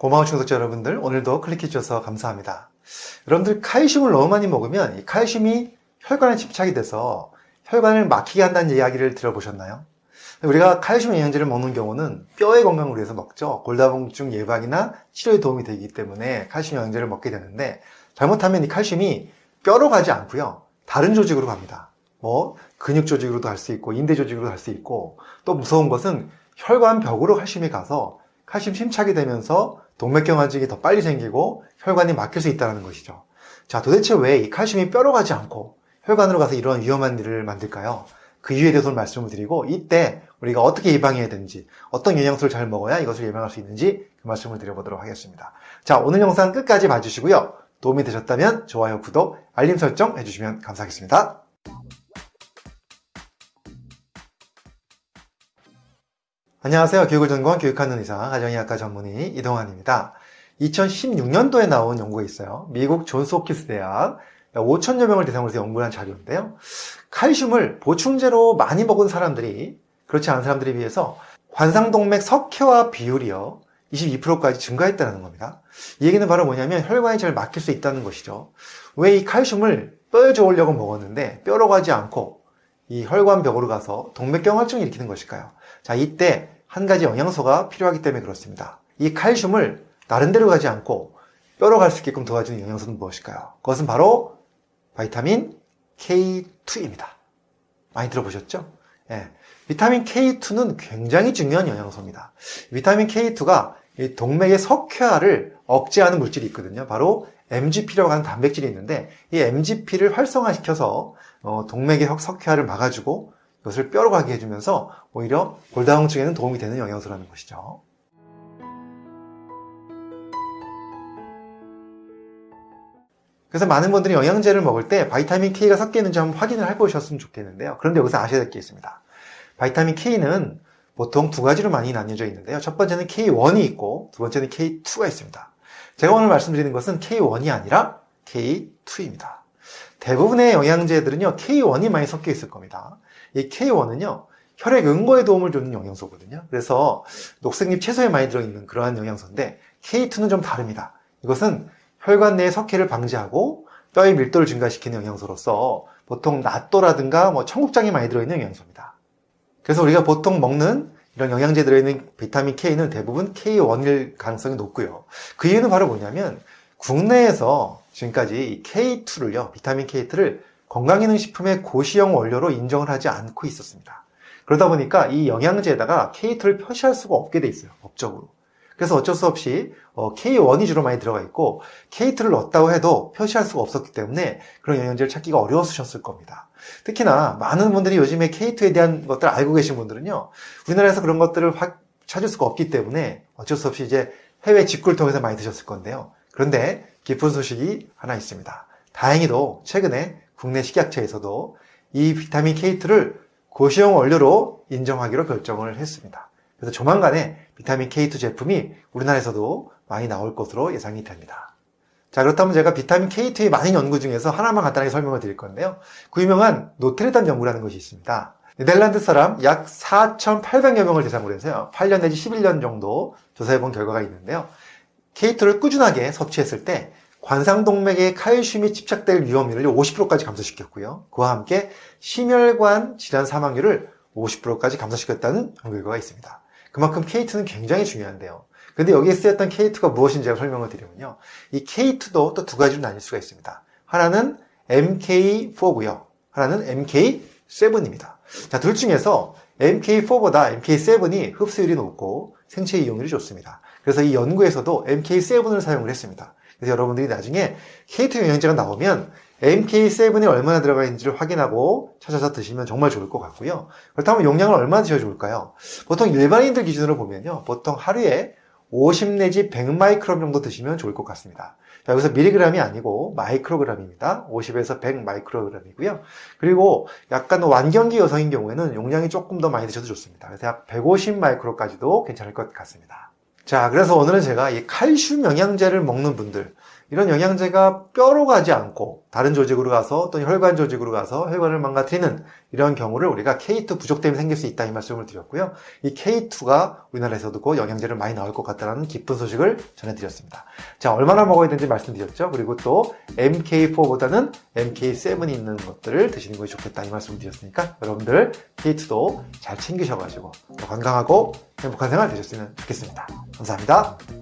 고마운 중독자 여러분들, 오늘도 클릭해 주셔서 감사합니다. 여러분들 칼슘을 너무 많이 먹으면 이 칼슘이 혈관에 집착이 돼서 혈관을 막히게 한다는 이야기를 들어보셨나요? 우리가 칼슘 영양제를 먹는 경우는 뼈의 건강을 위해서 먹죠. 골다공증 예방이나 치료에 도움이 되기 때문에 칼슘 영양제를 먹게 되는데 잘못하면 이 칼슘이 뼈로 가지 않고요. 다른 조직으로 갑니다. 뭐 근육 조직으로도 갈 수 있고 인대 조직으로도 갈수 있고 또 무서운 것은 혈관 벽으로 칼슘이 가서 칼슘 침착이 되면서 동맥경화증이 더 빨리 생기고 혈관이 막힐 수 있다는 것이죠. 자, 도대체 왜 이 칼슘이 뼈로 가지 않고 혈관으로 가서 이런 위험한 일을 만들까요? 그 이유에 대해서 말씀을 드리고 이때 우리가 어떻게 예방해야 되는지 어떤 영양소를 잘 먹어야 이것을 예방할 수 있는지 그 말씀을 드려보도록 하겠습니다. 자, 오늘 영상 끝까지 봐주시고요. 도움이 되셨다면 좋아요, 구독, 알림 설정 해주시면 감사하겠습니다. 안녕하세요. 교육을 전공한 교육하는 의사, 가정의학과 전문의 이동환입니다. 2016년도에 나온 연구가 있어요. 미국 존스 홉킨스 대학 5천여 명을 대상으로 해서 연구한 를 자료인데요. 칼슘을 보충제로 많이 먹은 사람들이 그렇지 않은 사람들에 비해서 관상동맥 석회화 비율이요. 22%까지 증가했다는 겁니다. 이 얘기는 바로 뭐냐면 혈관이 잘 막힐 수 있다는 것이죠. 왜 이 칼슘을 뼈에 좋으려고 먹었는데 뼈로 가지 않고 이 혈관 벽으로 가서 동맥경화증을 일으키는 것일까요? 자, 이때 한 가지 영양소가 필요하기 때문에 그렇습니다. 이 칼슘을 데로 가지 않고 뼈로 갈 수 있게끔 도와주는 영양소는 무엇일까요? 그것은 바로 바이타민 K2입니다. 많이 들어보셨죠? 예. 비타민 K2는 굉장히 중요한 영양소입니다. 비타민 K2가 동맥의 석회화를 억제하는 물질이 있거든요. 바로 MGP라고 하는 단백질이 있는데 이 MGP를 활성화시켜서 어, 동맥의 석회화를 막아주고 이것을 뼈로 가게 해주면서 오히려 골다공증에는 도움이 되는 영양소라는 것이죠. 그래서 많은 분들이 영양제를 먹을 때 바이타민 K가 섞여 있는지 한번 확인을 해보셨으면 좋겠는데요. 그런데 여기서 아셔야 될 게 있습니다. 바이타민 K는 보통 두 가지로 많이 나뉘어져 있는데요. 첫 번째는 K1이 있고 두 번째는 K2가 있습니다. 제가 오늘 말씀드리는 것은 K1이 아니라 K2입니다. 대부분의 영양제들은요, K1이 많이 섞여 있을 겁니다. 이 K1은요, 혈액 응고에 도움을 주는 영양소거든요. 그래서 녹색잎 채소에 많이 들어있는 그러한 영양소인데 K2는 좀 다릅니다. 이것은 혈관 내의 석회를 방지하고 뼈의 밀도를 증가시키는 영양소로서 보통 낫또라든가 뭐 청국장에 많이 들어있는 영양소입니다. 그래서 우리가 보통 먹는 이런 영양제 들어있는 비타민 K는 대부분 K1일 가능성이 높고요. 그 이유는 바로 뭐냐면 국내에서 지금까지 K2를요, 비타민 K2를 건강기능식품의 고시형 원료로 인정을 하지 않고 있었습니다. 그러다 보니까 이 영양제에다가 K2를 표시할 수가 없게 돼 있어요, 법적으로. 그래서 어쩔 수 없이 어, K1이 주로 많이 들어가 있고 K2를 넣었다고 해도 표시할 수가 없었기 때문에 그런 영양제를 찾기가 어려우셨을 겁니다. 특히나 많은 분들이 요즘에 K2에 대한 것들을 알고 계신 분들은요. 우리나라에서 그런 것들을 확 찾을 수가 없기 때문에 어쩔 수 없이 이제 해외 직구를 통해서 많이 드셨을 건데요. 그런데 기쁜 소식이 하나 있습니다. 다행히도 최근에 국내 식약처에서도 이 비타민 K2를 고시용 원료로 인정하기로 결정을 했습니다. 그래서 조만간에 비타민 K2 제품이 우리나라에서도 많이 나올 것으로 예상이 됩니다. 자, 그렇다면 제가 비타민 K2의 많은 연구 중에서 하나만 간단하게 설명을 드릴 건데요. 그 유명한 노트레담 연구라는 것이 있습니다. 네덜란드 사람 약 4,800여 명을 대상으로 해서요. 8년 내지 11년 정도 조사해 본 결과가 있는데요. K2를 꾸준하게 섭취했을 때 관상동맥에 칼슘이 집착될 위험률을 50%까지 감소시켰고요. 그와 함께 심혈관 질환 사망률을 50%까지 감소시켰다는 연구 결과가 있습니다. 그만큼 K2는 굉장히 중요한데요. 근데 여기에 쓰였던 K2가 무엇인지 제가 설명을 드리면요. 이 K2도 또 두 가지로 나뉠 수가 있습니다. 하나는 MK4고요. 하나는 MK7입니다. 자, 둘 중에서 MK4보다 MK7이 흡수율이 높고 생체 이용률이 좋습니다. 그래서 이 연구에서도 MK7을 사용을 했습니다. 그래서 여러분들이 나중에 K2 영양제가 나오면 MK7이 얼마나 들어가 있는지를 확인하고 찾아서 드시면 정말 좋을 것 같고요. 그렇다면 용량을 얼마나 드셔야 좋을까요? 보통 일반인들 기준으로 보면요. 보통 하루에 50 내지 100 마이크롬 정도 드시면 좋을 것 같습니다. 자, 여기서 미리그램이 아니고 마이크로그램입니다. 50에서 100 마이크로그램이고요. 그리고 약간 완경기 여성인 경우에는 용량이 조금 더 많이 드셔도 좋습니다. 그래서 약 150 마이크로까지도 괜찮을 것 같습니다. 자, 그래서 오늘은 제가 이 칼슘 영양제를 먹는 분들, 이런 영양제가 뼈로 가지 않고 다른 조직으로 가서 또는 혈관 조직으로 가서 혈관을 망가뜨리는 이런 경우를 우리가 K2 부족 때문에 생길 수 있다 이 말씀을 드렸고요. 이 K2가 우리나라에서도 곧 영양제를 많이 나올 것 같다는 기쁜 소식을 전해드렸습니다. 자, 얼마나 먹어야 되는지 말씀드렸죠. 그리고 또 MK4보다는 MK7이 있는 것들을 드시는 것이 좋겠다 이 말씀을 드렸으니까 여러분들 K2도 잘 챙기셔가지고 건강하고 행복한 생활 되셨으면 좋겠습니다. 감사합니다.